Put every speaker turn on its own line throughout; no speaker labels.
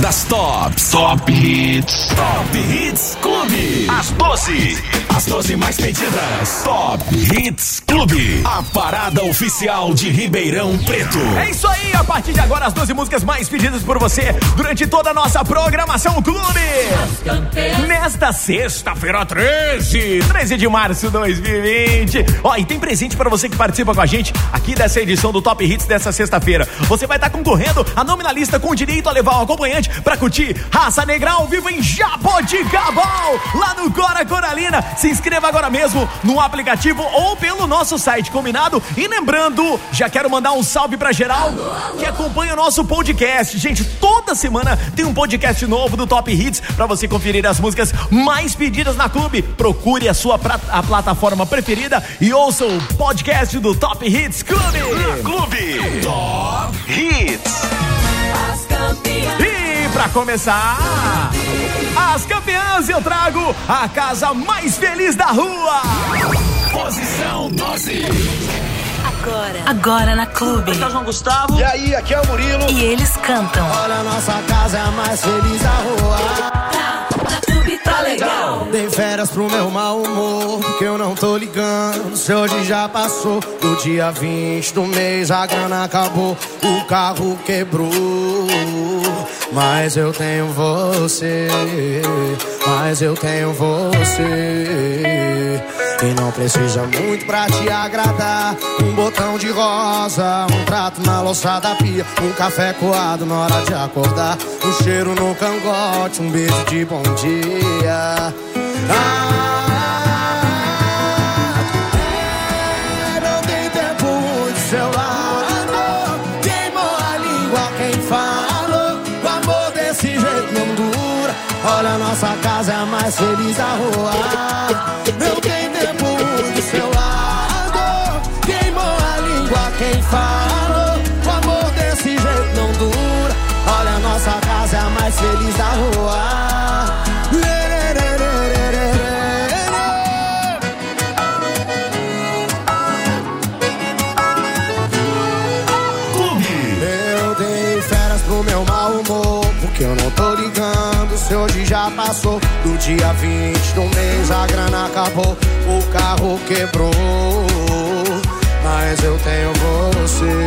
das tops. Top Hits. Top Hits Clube. As 12. As 12 mais pedidas. Top Hits Clube. A parada oficial de Ribeirão Preto.
É isso aí, a partir de agora as 12 músicas mais pedidas por você durante toda a nossa programação Clube. Nesta sexta-feira 13, 13 de março de 2020. Ó, e tem presente para você que participa com a gente aqui dessa edição do Top Hits dessa sexta-feira. Você vai estar tá concorrendo a nominalista com direito a levar um acompanhante para curtir Raça Negra ao vivo em Jaboticabal, lá no Cora Coralina. Se inscreva agora mesmo no aplicativo ou pelo nosso site, combinado? E lembrando, já quero mandar um salve para geral que acompanha o nosso podcast. Gente, toda semana tem um podcast novo do Top Hits para você conferir as músicas mais pedidas na Clube. Procure a sua a plataforma preferida e ouça o podcast do Top Hits Clube.
Clube Top Hits.
E para começar, as campeãs eu trago a casa mais feliz da rua.
Posição 12.
Agora, agora na Clube.
Aqui é o João Gustavo.
E aí, aqui é o Murilo.
E eles cantam.
Olha, nossa casa é mais feliz da rua.
Legal.
Dei férias pro meu mau humor, que eu não tô ligando. Se hoje já passou, do dia 20 do mês a grana acabou, o carro quebrou. Mas eu tenho você, mas eu tenho você. E não precisa muito pra te agradar. Um botão de rosa, um prato na louça da pia, um café coado na hora de acordar. Um cheiro no cangote, um beijo de bom dia. Ah, não tem tempo seu lado. Queimou a língua quem falou. O amor desse jeito não dura. Olha, nossa casa é a mais feliz da rua. Falou. O amor desse jeito não dura. Olha, nossa casa é a mais feliz da rua. Eu dei férias pro meu mau humor, porque eu não tô ligando. Se hoje já passou do dia 20 do mês, a grana acabou, o carro quebrou. Mas eu tenho você,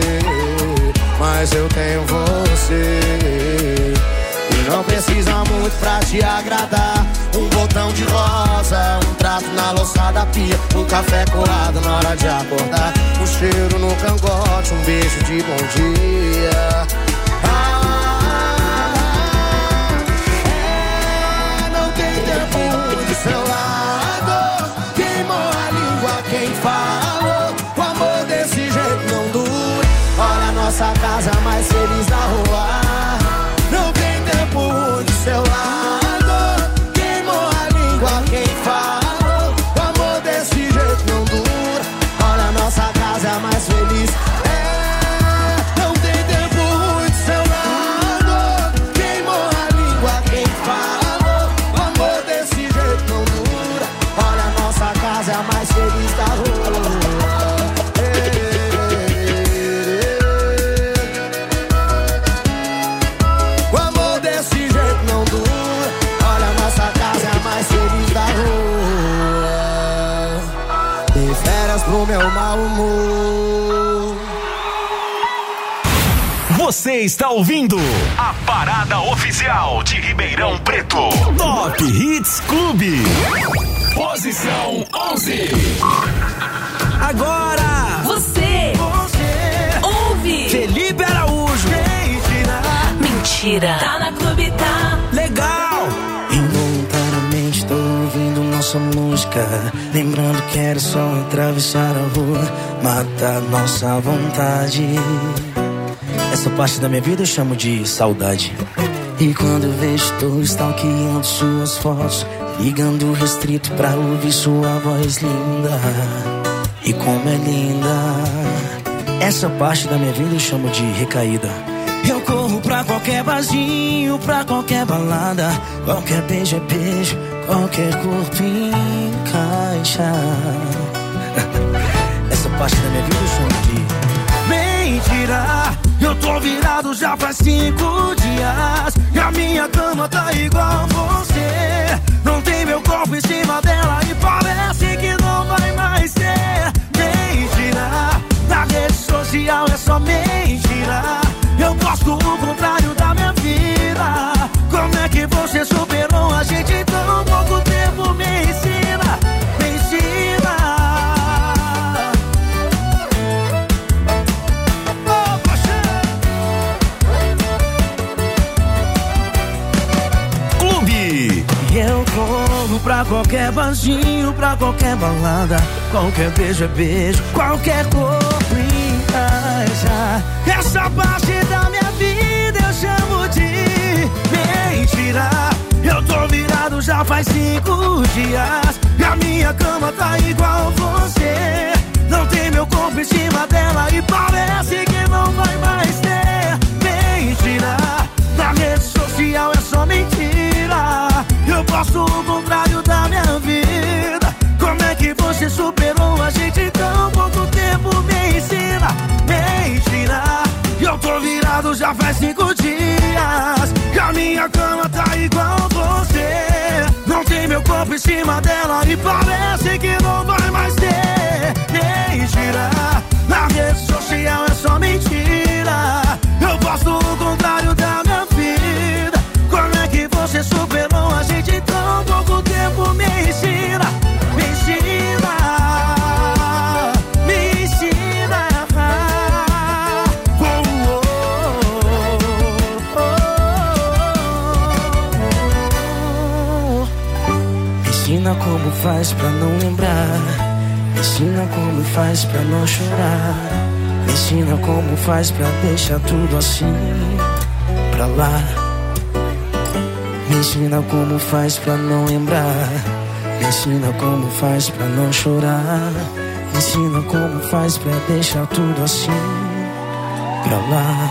mas eu tenho você. E não precisa muito pra te agradar. Um botão de rosa, um trato na louça da pia, um café colado na hora de acordar. Um cheiro no cangote, um beijo de bom dia. Casa mais feliz
Você está ouvindo a parada oficial de Ribeirão Preto. Top Hits Clube. Posição 11.
Agora,
Você, ouve.
Felipe Araújo.
Mentira. Tá na Clube, tá.
Legal.
Involuntariamente tô ouvindo nossa música Lembrando que era só atravessar a rua Matar nossa vontade Essa parte da minha vida eu chamo de saudade E quando eu vejo tô stalkeando suas fotos Ligando restrito pra ouvir sua voz linda E como é linda Essa parte da minha vida eu chamo de recaída eu corro pra qualquer barzinho, pra qualquer balada. Qualquer beijo é beijo, qualquer corpo encaixa. Essa parte da minha vida eu chamo tô virado já faz cinco dias. E a minha tá igual você. Não tem meu corpo em cima dela e parece que não vai mais ter. Mentira, na rede social é só mentira. Eu gosto o contrário da minha vida. Como é que você superou a gente qualquer barzinho, pra qualquer balada. Qualquer beijo é beijo, qualquer corpo encaixa. Essa parte da minha vida eu chamo de mentira. Eu tô virado já faz cinco dias. E a minha cama tá igual você. Não tem meu corpo em cima dela e parece que não vai mais ter. Mentira, na rede social é só mentira. Eu posto o contrário da minha vida. Como é que você superou a gente em tão pouco tempo? Me ensina, mentira. Eu tô virado já faz cinco dias. E a minha cama tá igual você. Não tem meu corpo em cima dela e parece que não vai mais ter. Mentira, na rede social é só mentira. Eu posto o contrário da minha vida. Como é que você superou em tão pouco tempo? Me ensina, me ensina, me ensina. Oh, oh, oh. Ensina como faz pra não lembrar. Ensina como faz pra não chorar. Ensina como faz pra deixar tudo assim pra lá. Me ensina como faz pra não lembrar. Me ensina como faz pra não chorar. Me ensina como faz pra deixar tudo assim pra lá.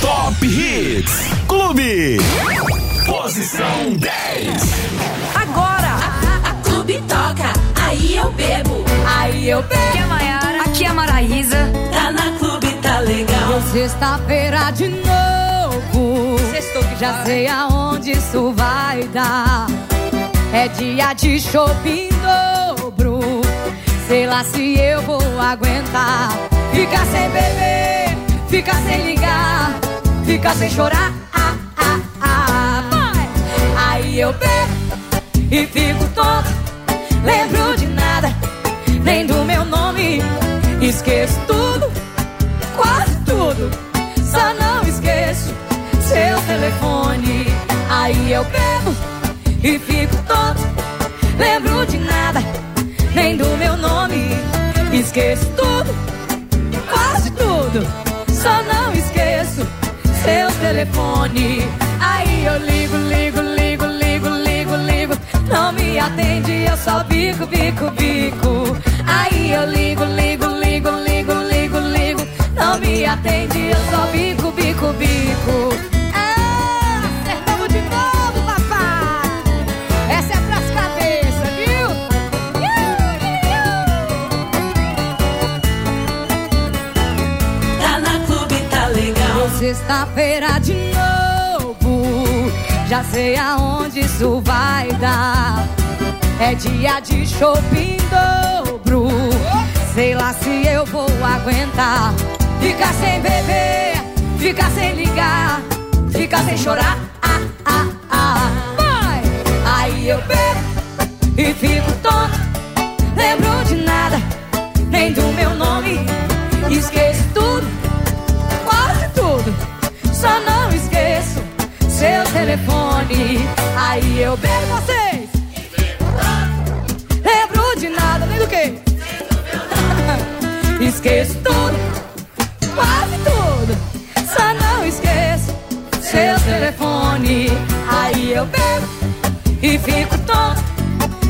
Top Hits Clube. Posição 10.
Agora, a, a Clube toca, aí eu bebo.
Aí eu bebo. Aqui é a Maiara. Aqui é a Maraísa.
Tá na Clube, tá legal.
Sexta-feira de novo. Já sei aonde isso vai dar. É dia de shopping dobro. Sei lá se eu vou aguentar. Ficar sem beber, ficar sem ligar, ficar sem chorar. Ah, ah, ah. Aí eu bebo e fico tonto. Lembro de nada, nem do meu nome. Esqueço tudo, quase tudo. Seu telefone. Aí eu bebo e fico tonto. Lembro de nada, nem do meu nome. Esqueço tudo, quase tudo. Só não esqueço seu telefone. Aí eu ligo, ligo, ligo, ligo, ligo, ligo. Não me atende, eu só bico, bico, bico. Aí eu ligo, ligo, ligo, ligo, ligo, ligo. Não me atende, eu só bico, bico, bico. Sexta-feira de novo, já sei aonde isso vai dar. É dia de shopping dobro. Sei lá se eu vou aguentar. Ficar sem beber, ficar sem ligar, ficar sem chorar. Ah, ah, ah. Vai! Aí eu bebo e fico tonto. Lembro de nada, nem do meu nome. Esqueço Só não esqueço seu telefone. Aí eu bebo vocês. Lembro de nada, nem do que? Esqueço tudo, quase tudo. Só não esqueço seu telefone. Aí eu bebo e fico tonto.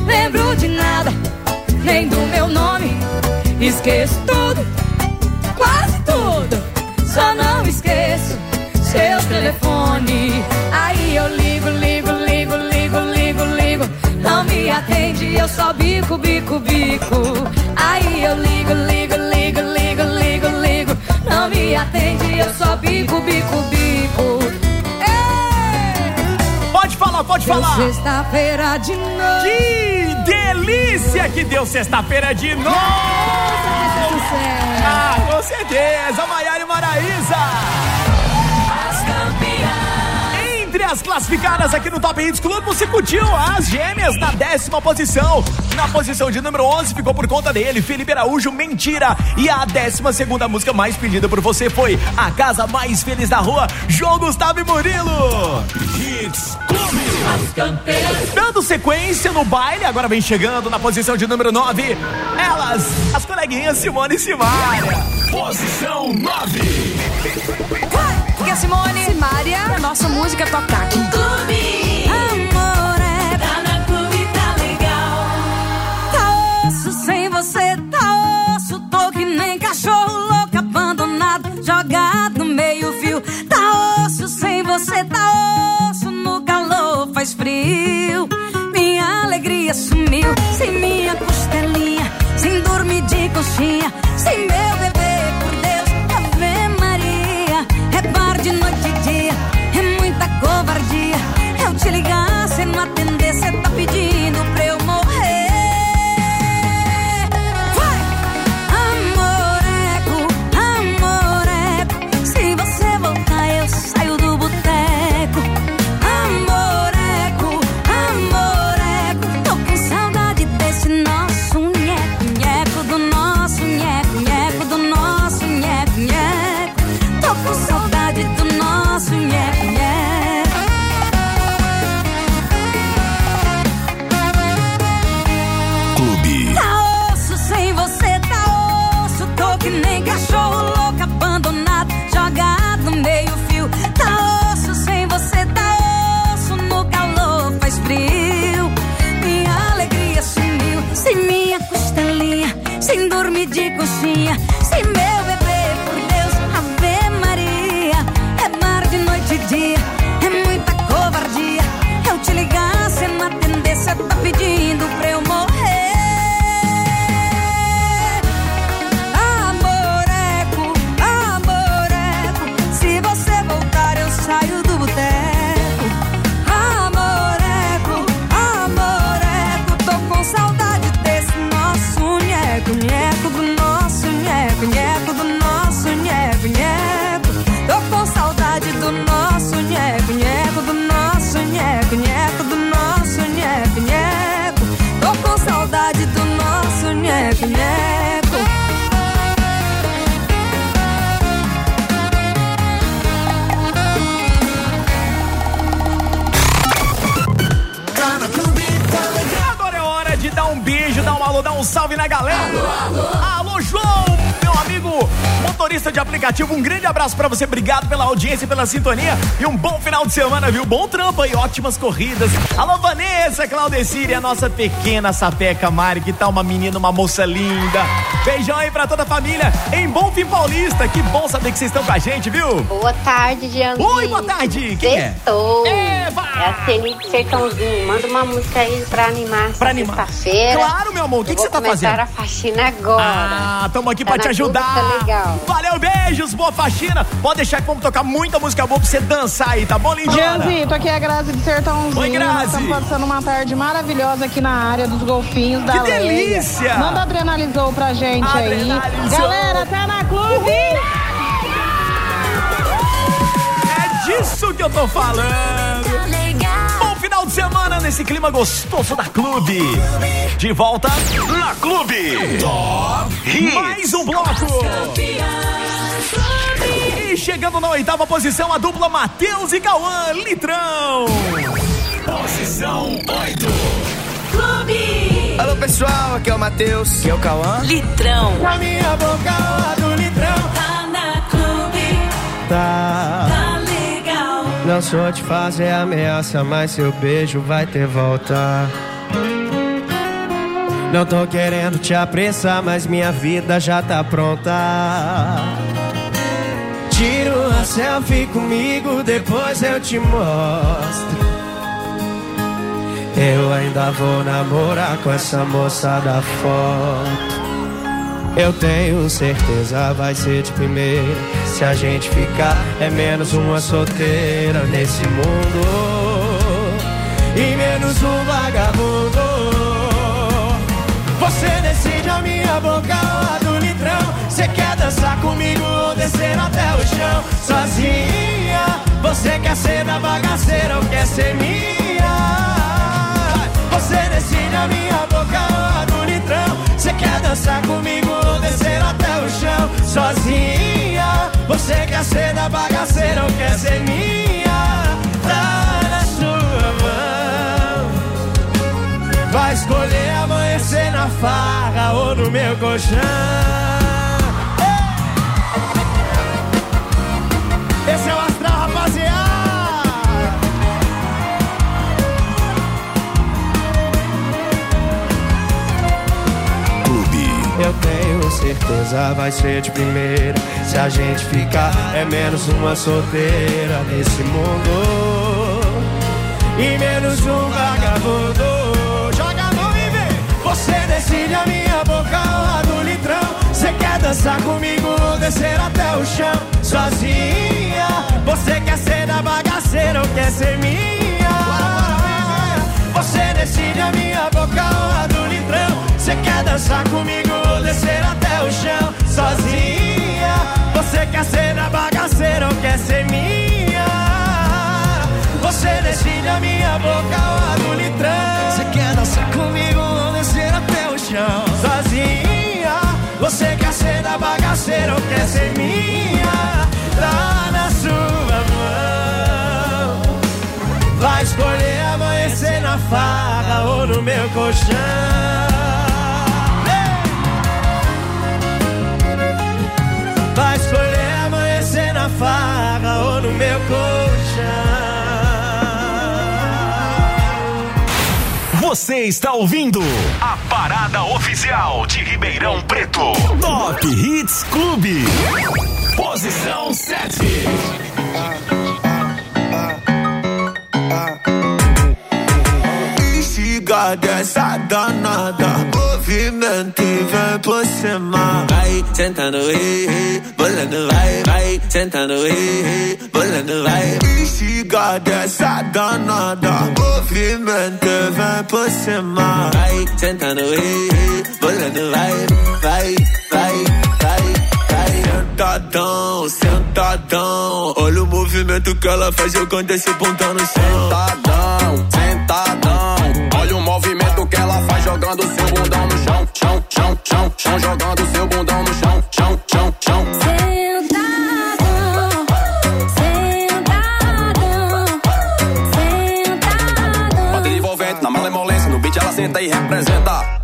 Lembro de nada, nem do meu nome. Esqueço tudo, quase tudo. Só não esqueço seu telefone. Aí eu ligo, ligo, ligo, ligo, ligo, ligo. Não me atende, eu só bico, bico, bico. Aí eu ligo, ligo, ligo, ligo, ligo, ligo. Não me atende, eu só bico, bico, bico. Ei!
falar.
Sexta-feira de novo.
Que delícia que deu sexta-feira de novo! Ah, com certeza, Maiara e Maraísa! As classificadas aqui no Top Hits Clube, você curtiu as gêmeas na décima posição. Na posição de número 11 ficou por conta dele, Felipe Araújo, Mentira. E a décima segunda música mais pedida por você foi A Casa Mais Feliz da Rua, João Gustavo e Murilo. Hits. Dando sequência no baile, agora vem chegando na posição de número 9. Elas, as coleguinhas Simone e Simária. Posição 9.
Simone, Simária, a nossa música tocar aqui. Clube.
Amor é
Tá na clube, tá legal.
Tá osso sem você, tá osso. Tô que nem cachorro louco, abandonado, jogado no meio-fio. Tá osso sem você, tá osso. No calor faz frio. Minha alegria sumiu, sem minha costelinha, sem dormir de coxinha, dia, é muita covardia. Eu te ligar, cê não atender, cê tá pedindo pra eu morrer.
Salve na galera. Alô, alô. Motorista de aplicativo. Um grande abraço pra você. Obrigado pela audiência, pela sintonia e um bom final de semana, viu? Bom trampo aí, ótimas corridas. Alô, Vanessa, Claudecir e a nossa pequena sapeca Mari, que tá uma menina, uma moça linda. Beijão aí pra toda a família em Bom Fim Paulista. Que bom saber que vocês estão com a gente, viu?
Boa tarde, Diandinho.
Oi, boa tarde. Quem é?
Sextou.
Eva!
É a Felipe Sertãozinho. Manda uma música aí pra animar
Pra animar.
sexta-feira.
Claro, meu amor. O que que você
vou
tá fazendo?
começar a faxina agora.
Ah, tamo aqui
Tá
pra te ajudar.
Tá legal.
Valeu, beijos, boa faxina. Pode deixar que vamos tocar muita música boa pra você dançar aí, tá bom, lindona?
Janzito, aqui é a Grazi de Sertãozinho.
Oi, Grazi.
Estamos passando uma tarde maravilhosa aqui na área dos golfinhos da
Que
Leia.
delícia!
Manda adrenalizou pra gente
Adrenalizou.
aí. Galera, tá na clube!
É disso que eu tô falando. Final de semana nesse clima gostoso da Clube. De volta na Clube. Top
Hits.
Mais um bloco. E chegando na oitava posição, a dupla Matheus e Cauã Litrão. Posição 8.
Alô pessoal, aqui é o Matheus. Aqui é o Cauã.
Litrão.
Na minha boca lá do litrão.
Tá na clube,
Tá.
tá.
Não sou de fazer ameaça, mas seu beijo vai ter volta. Não tô querendo te apressar, mas minha vida já tá pronta. Tira uma selfie comigo, depois eu te mostro. Eu ainda vou namorar com essa moça da foto. Eu tenho certeza vai ser de primeira. Se a gente ficar, é menos uma solteira nesse mundo.
e menos um vagabundo. Você decide a minha boca lá do litrão. Você quer dançar comigo ou descer até o chão? Sozinha, você quer ser da bagaceira ou quer ser minha? Você decide a minha boca lá do litrão. Você quer dançar comigo ou descer até o chão? Sozinha, você quer ser da bagaceira ou quer ser minha? Tá na sua mão. Vai escolher amanhecer na farra ou no meu colchão. Certeza vai ser de primeira. Se a gente ficar, é menos uma solteira nesse mundo. E menos um vagabundo. Joga a mão e vem. Você decide a minha boca lá do litrão. Você quer dançar comigo ou descer até o chão? Sozinha. Você quer ser da bagaceira ou quer ser minha? Você decide a minha boca do litrão. Você quer dançar comigo ou descer até o chão? Sozinha. Você quer ser da bagaceira ou quer ser minha? Você decide a minha boca lá do litrão. Você quer dançar comigo ou descer até o chão? Sozinha. Você quer ser da bagaceira ou quer ser minha? Tá na sua mão. Vai escolher amanhecer na farra ou no meu colchão. Meu colchão.
Você está ouvindo a parada oficial de Ribeirão Preto. Top Hits Clube. Posição 7.
Instiga dessa danada Movimento e vem por cima Vai sentando, ei Bolando, vai, vai Sentando, ei Bolando, vai. Instiga dessa danada Movimento e vem por cima. Vai sentando, ei Bolando, vai, vai, vai, vai Sentadão, sentadão Olha o movimento que ela faz jogando esse pontão no chão.
Sentadão, sentadão. Olha o movimento que ela faz jogando chão, chão, chão, chão, jogando seu bundão no chão, chão, chão, chão.
Sentadão, sentadão,
Bota
sentadão.
envolvente na malemolência, no beat ela senta e representa.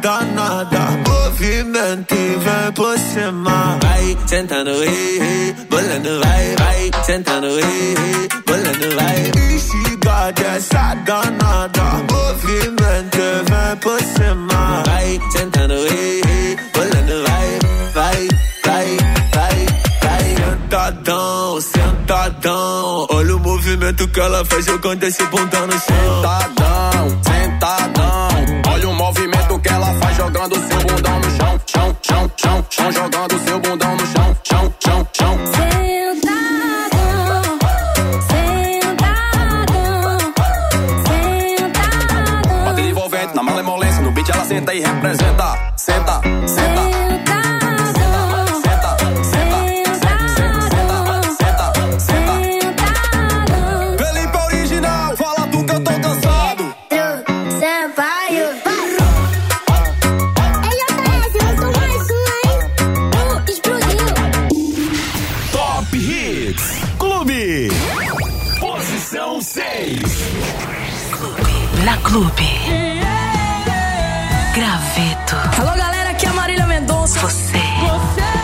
Danada Movimento e vem por cima. Vai sentando, ei, ei Bolando, vai, vai Sentando, ei, ei Bolando, vai. Instiga dessa danada Movimento e vem por cima. Vai sentando, ei, ei Bolando, vai, vai, vai, vai, vai. Sentadão, sentadão. Olha o movimento que ela faz jogando esse pontão no chão.
Sentadão, sentadão. Chão, chão, chão, jogando seu bundão
6.
Na Clube. Graveto.
Alô, galera, aqui é a Marília Mendonça.
Você.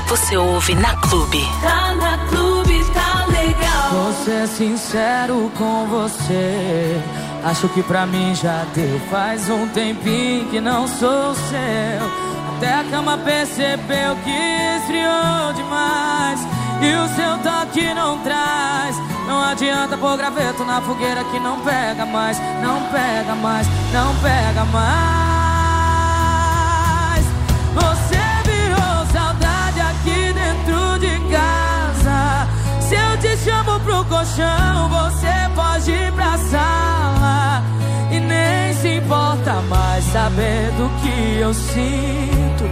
Você ouve na Clube.
Tá na clube, tá legal.
Vou ser sincero com você. Acho que pra mim já deu. Faz um tempinho que não sou seu. Até a cama percebeu que esfriou demais. E o seu toque não adianta pôr graveto na fogueira que não pega mais, não pega mais, não pega mais. Você virou saudade aqui dentro de casa. Se eu te chamo pro colchão, você pode ir pra sala. E nem se importa mais saber do que eu sinto.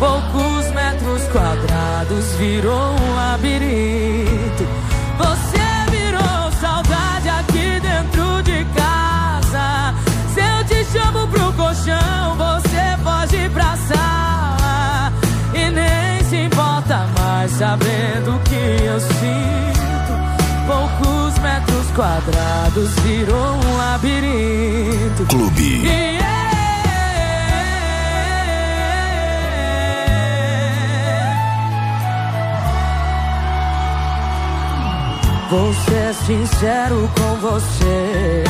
Poucos metros quadrados virou um labirinto. Chamo pro colchão, você pode ir pra sala. E nem se importa mais sabendo que eu sinto. Poucos metros quadrados virou um labirinto.
Clube.
E Vou ser sincero com você.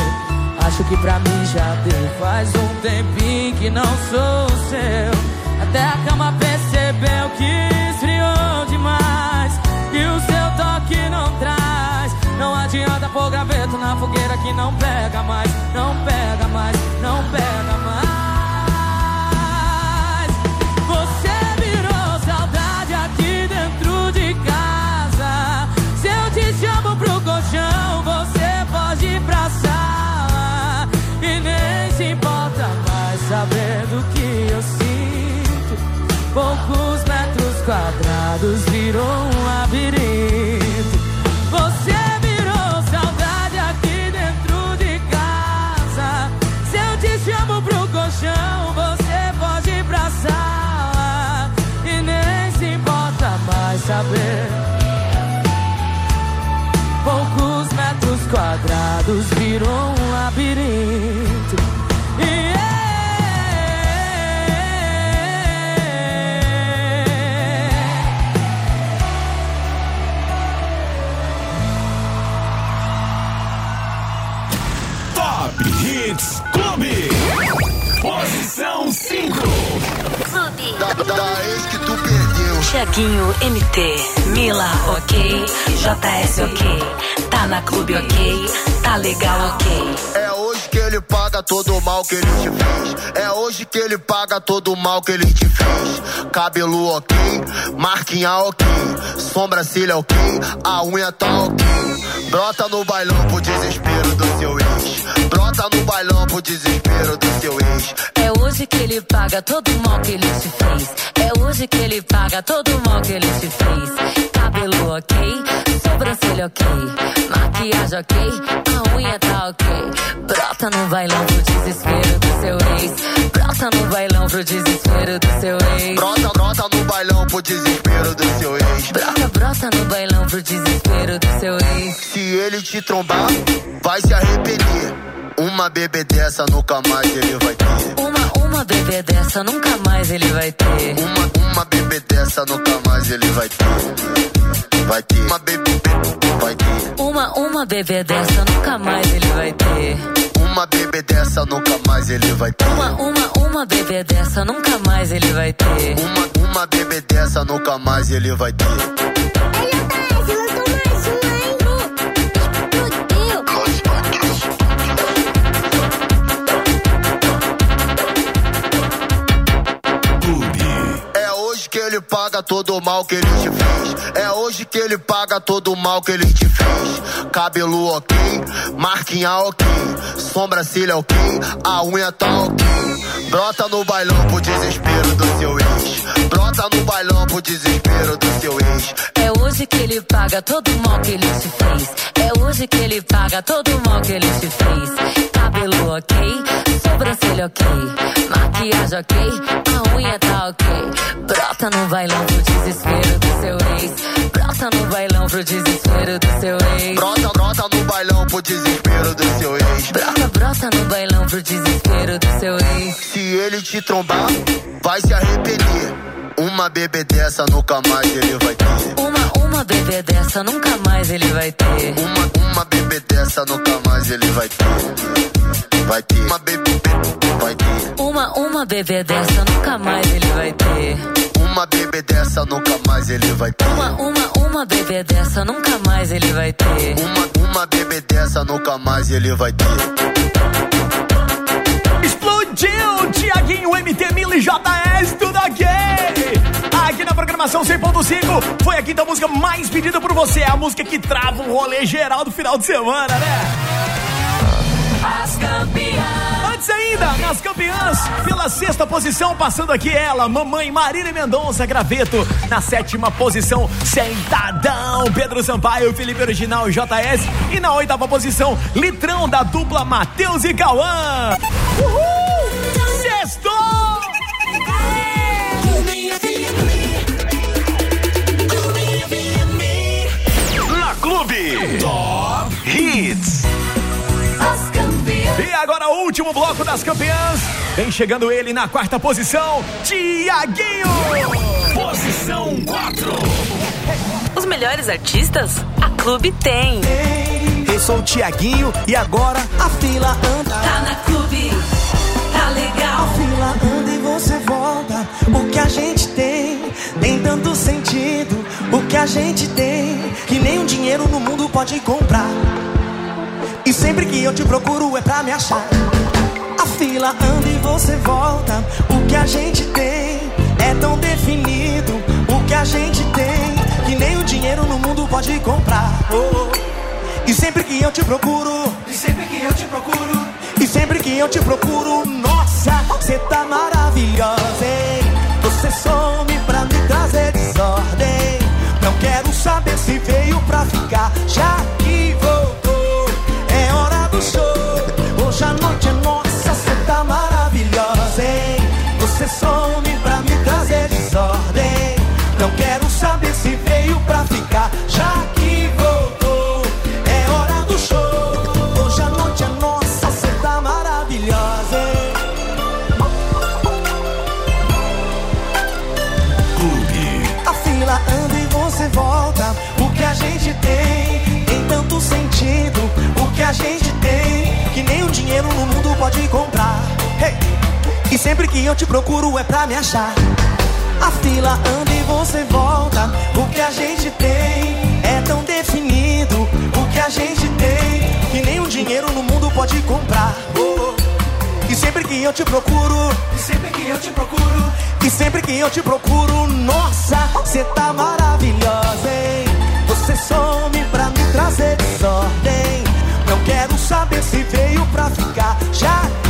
Acho que pra mim já deu. Faz um tempinho que não sou seu. Até a cama percebeu que esfriou demais. E o seu toque não traz. Não adianta pôr graveto na fogueira que não pega mais. Não pega mais, não pega mais. Poucos metros quadrados virou um labirinto. Você virou saudade aqui dentro de casa. Se eu te chamo pro colchão, você pode ir pra sala. E nem se importa mais saber. Poucos metros quadrados virou um labirinto. E
Top
Da, da ex que tu perdeu.
Tiaguinho MT, Mila, ok. JS, ok. Tá na clube, ok. Tá legal, ok.
É hoje que ele paga todo o mal que ele te fez. É hoje que ele paga todo o mal que ele te fez. Cabelo ok, marquinha ok, sobrancelha ok, a unha tá ok. Brota no bailão pro desespero do seu. Brota no bailão pro desespero do seu ex.
É hoje que ele paga todo o mal que ele te fez. É hoje que ele paga todo o mal que ele te fez. Cabelo ok, sobrancelha ok, maquiagem ok, a unha tá ok. Brota no bailão pro desespero do seu ex. Brota no bailão pro desespero do seu ex.
Brota, brota no bailão pro desespero do seu ex.
Brota, brota no bailão pro desespero do seu ex.
Se ele te trombar, vai se arrepender. Uma bebê dessa nunca mais ele vai ter.
Uma, uma bebê dessa nunca mais ele vai ter.
Uma, uma bebê dessa nunca mais ele vai ter. Vai ter. Uma bebê, vai ter.
Uma, uma bebê dessa nunca mais ele vai ter.
Uma bebê dessa nunca mais ele vai ter.
Uma, uma, uma bebê dessa nunca mais ele vai ter.
Uma, uma bebê dessa nunca mais ele vai ter. Ele paga todo o mal que ele te fez. É hoje que ele paga todo o mal que ele te fez. Cabelo ok, marquinha ok, sobrancelha ok, a unha tá ok. Brota no bailão pro desespero do seu ex. Brota no bailão pro desespero do seu ex.
É hoje que ele paga todo o mal que ele te fez. É hoje que ele paga todo o mal que ele te fez. Cabelo ok, sobrancelha ok, maquiagem ok, a unha tá ok. Brota no bailão pro desespero do seu ex. Brota no bailão pro desespero do seu ex.
Brota, brota no bailão pro desespero do seu ex.
Brota, brota no bailão pro desespero do seu ex.
Se ele te trombar, vai se arrepender. Uma bebê dessa nunca mais ele vai ter.
Uma, uma bebê dessa nunca mais ele vai ter.
Uma, uma bebê dessa nunca mais ele vai ter. Vai ter. Uma bebê, vai ter.
Uma, uma bebê dessa nunca mais ele vai ter.
Uma bebê dessa nunca mais ele vai ter.
Uma, uma, uma bebê dessa nunca mais ele vai ter.
Uma, uma bebê dessa nunca mais ele vai ter.
Explodiu! Tiaguinho, MT Mili, JS, tudo ok! Aqui na programação 100.5 foi a quinta música mais pedida por você. A música que trava o rolê geral do final de semana, né?
As campeãs.
Antes ainda, nas campeãs, pela sexta posição, passando aqui ela, mamãe Marília Mendonça Graveto. Na sétima posição, Sentadão, Pedro Sampaio, Felipe Original JS. E na oitava posição, Litrão da dupla Matheus e Cauã. Uhul! Sextou! Último bloco das campeãs. Vem chegando ele na quarta posição, Tiaguinho.
Posição 4.
Os melhores artistas, a Clube tem.
Eu sou o Tiaguinho e agora a fila anda.
Tá na clube. Tá legal.
A fila anda e você volta. O que a gente tem tem tanto sentido. O que a gente tem que nenhum dinheiro no mundo pode comprar. E sempre que eu te procuro é pra me achar. Fila anda e você volta. O que a gente tem é tão definido. O que a gente tem que nem o dinheiro no mundo pode comprar. Oh, oh. E sempre que eu te procuro, e sempre que eu te procuro, e sempre que eu te procuro, nossa, você tá maravilhosa, hein? Você some pra me trazer desordem. Não quero saber se veio pra ficar, já E sempre que eu te procuro é pra me achar. A fila anda e você volta. O que a gente tem é tão definido. O que a gente tem que o dinheiro no mundo pode comprar. E sempre que eu te procuro, e sempre que eu te procuro, e sempre que eu te procuro, nossa, você tá maravilhosa, hein? Você some pra me trazer desordem. Não quero saber se veio pra ficar, já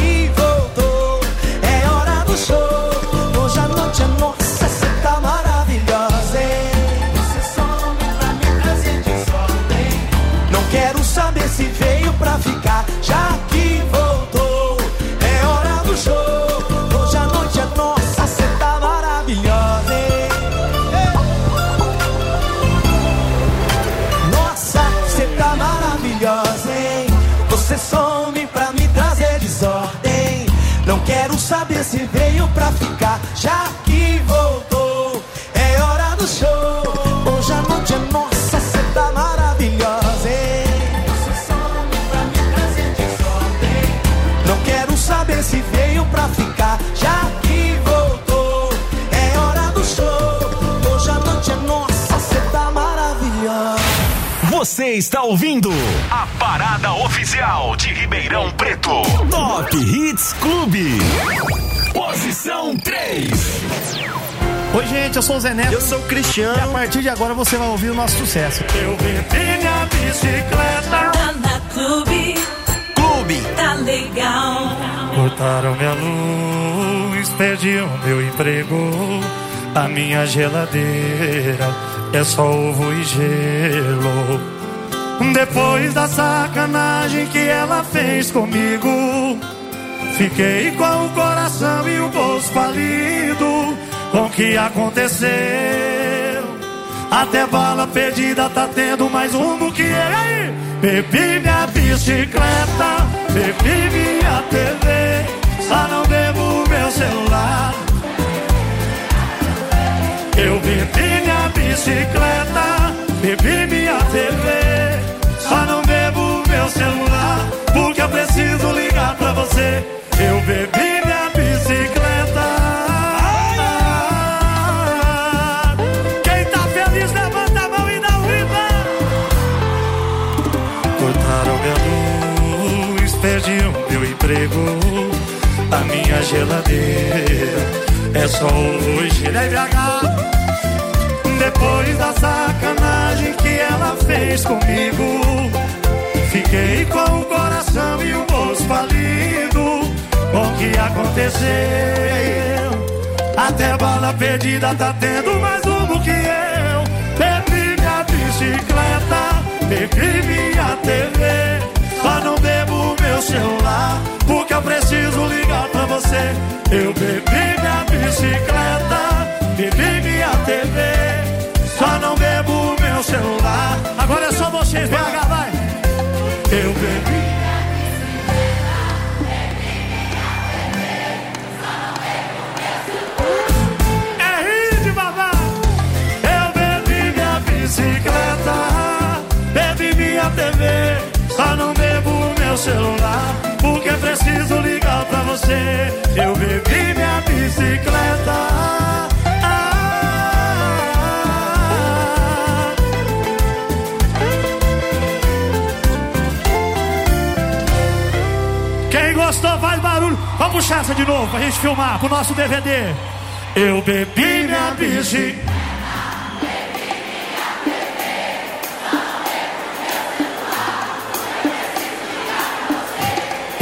se veio pra ficar, já que voltou. É hora do show. Hoje a noite é nossa, você tá maravilhosa, pra me trazer. Não quero saber se veio pra ficar, já que voltou. É hora do show. Hoje a noite é nossa, você tá maravilhosa. Você
está ouvindo a parada oficial de Ribeirão Preto. Top Hits Clube. Posição 3.
Oi, gente, eu sou o Zé Neto.
Eu sou o Cristiano.
E a partir de agora você vai ouvir o nosso sucesso.
Eu vendi minha bicicleta. Tá na clube.
Clube.
Tá legal.
Cortaram minha luz, perdi o meu emprego. A minha geladeira é só ovo e gelo. Depois da sacanagem que ela fez comigo, fiquei com o coração e o bolso falido. Com o que aconteceu? Até bala perdida tá tendo mais rumo que ele. Bebi minha bicicleta, bebi minha TV, só não bebo meu celular. Eu bebi minha bicicleta, bebi minha TV, só não bebo meu celular, porque eu preciso ligar pra você. Eu bebi minha bicicleta. Quem tá feliz, levanta a mão e dá um riba. Cortaram minha luz, perdi o meu emprego. A minha geladeira é só um hoje, BH. Depois da sacanagem que ela fez comigo, fiquei com o coração e o que aconteceu? Até bala perdida tá tendo mais um que eu. Bebi minha bicicleta, bebi minha TV. Só não bebo meu celular, porque eu preciso ligar pra você. Eu bebi celular, porque preciso ligar pra você. Eu bebi minha bicicleta. Quem gostou, faz barulho. Vamos puxar essa de novo pra gente filmar pro nosso DVD. Eu bebi minha bici.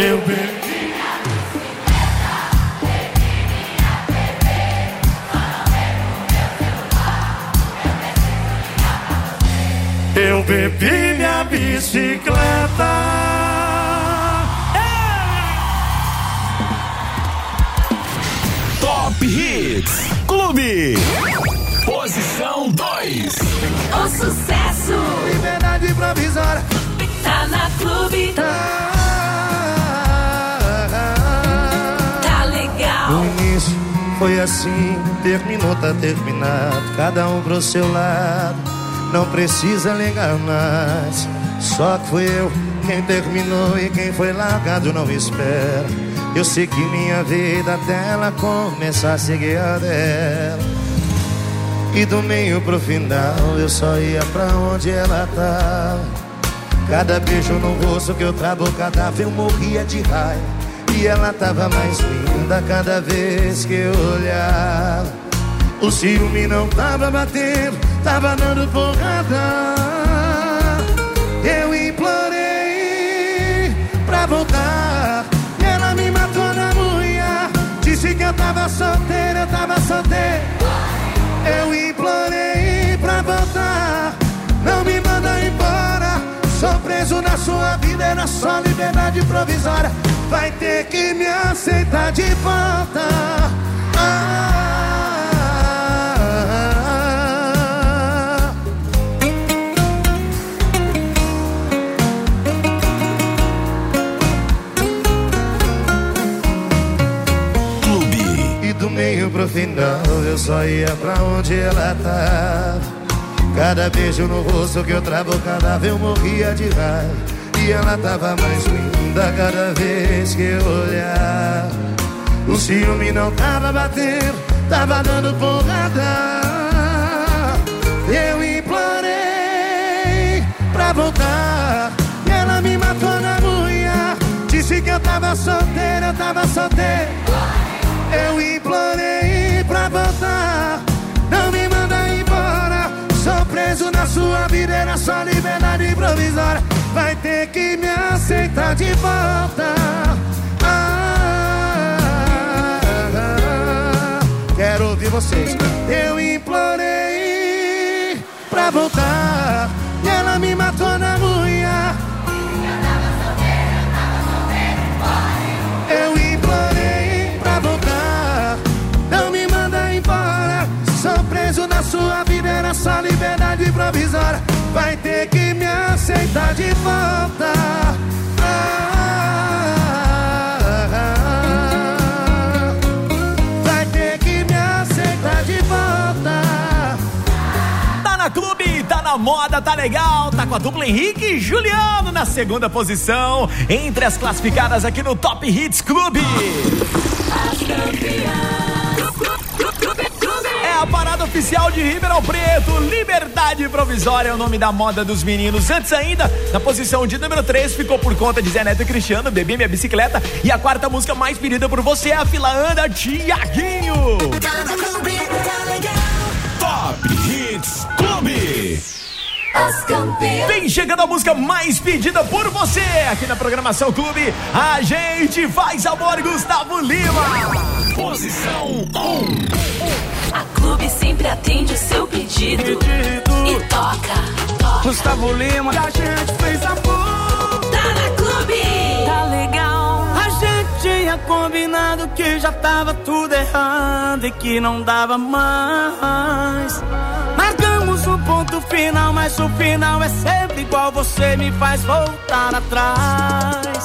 Eu bebi. Eu bebi minha bicicleta.
Assim, terminou, tá terminado. Cada um pro seu lado, não precisa ligar mais. Só que fui eu quem terminou e quem foi largado não espera. Eu segui minha vida até ela começar a seguir a dela. E do meio pro final eu só ia pra onde ela tava. Cada beijo no rosto que eu trabucava eu morria de raiva. E ela tava mais linda cada vez que eu olhava. O ciúme não tava batendo, tava dando porrada. Eu implorei pra voltar. E ela me matou na mulher. Disse que eu tava solteiro, eu tava solteiro. Eu implorei pra voltar. Não me manda embora. Sou preso na sua vida, era só liberdade provisória. Vai ter que me aceitar de volta. Ah,
Clube.
E do meio pro final eu só ia pra onde ela tava. Cada beijo no rosto que eu trabucava eu morria de raiva. E ela tava mais linda cada vez que eu olhava. O ciúme não tava batendo, tava dando porrada. Eu implorei pra voltar. E ela me matou na mulher. Disse que eu tava solteiro, eu tava solteiro. Eu implorei pra voltar. Não me manda embora. Sou preso na sua vida, era só liberdade provisória. Vai ter que me aceitar de volta. Ah, quero ouvir vocês. Eu implorei pra voltar. Ah, vai ter que me aceitar de volta.
Tá na clube, tá na moda, tá legal. Tá com a dupla Henrique e Juliano na segunda posição. Entre as classificadas aqui no Top Hits Clube. É a a parada oficial de Ribeirão Preto. Liberdade Provisória é o nome da moda dos meninos. Antes ainda, na posição de número 3, ficou por conta de Zé Neto e Cristiano, Bebi Minha Bicicleta. E a quarta música mais pedida por você é a fila anda Tiaguinho.
Top Hits Clube.
Vem chegando a música mais pedida por você aqui na programação Clube. A gente faz amor, Gustavo Lima.
Posição 1.
A Clube sempre atende o seu pedido. E toca, toca.
Gustavo Lima, a gente fez amor.
Tá na Clube.
Tá legal. A gente tinha combinado que já tava tudo errado e que não dava mais. Marcamos um ponto final, mas o final é sempre igual. Você me faz voltar atrás.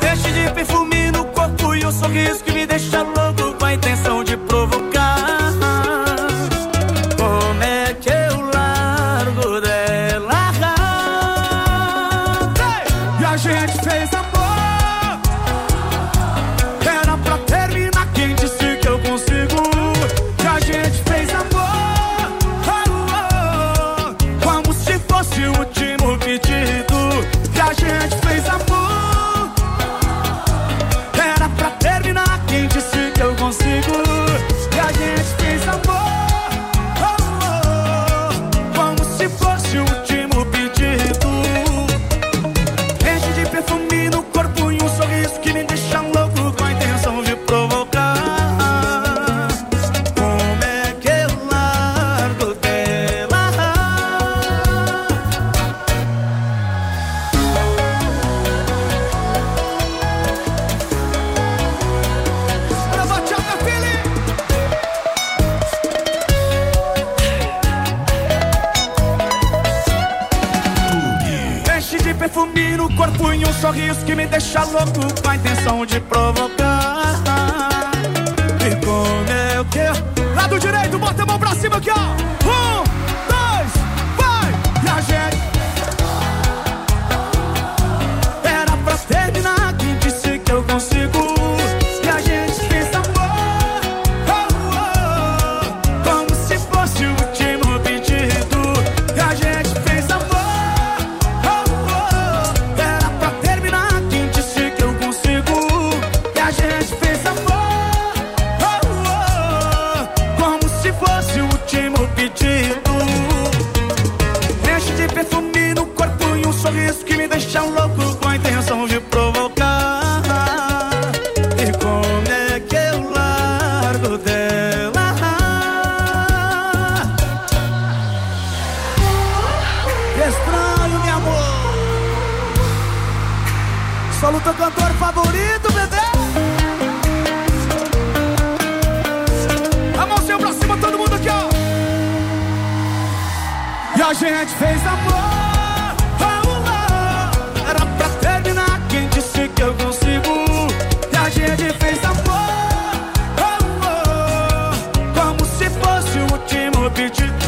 Deixe de perfume no corpo e o sorriso que me deixa louco com a intenção de provocar. Que me deixa louco com a intenção de provocar. Paulo, teu cantor favorito, bebê. A mãozinha pra cima, todo mundo aqui, ó. E a gente fez amor. Oh, oh. Era pra terminar, quem disse que eu consigo? E a gente fez amor. Oh, Como se fosse o último beat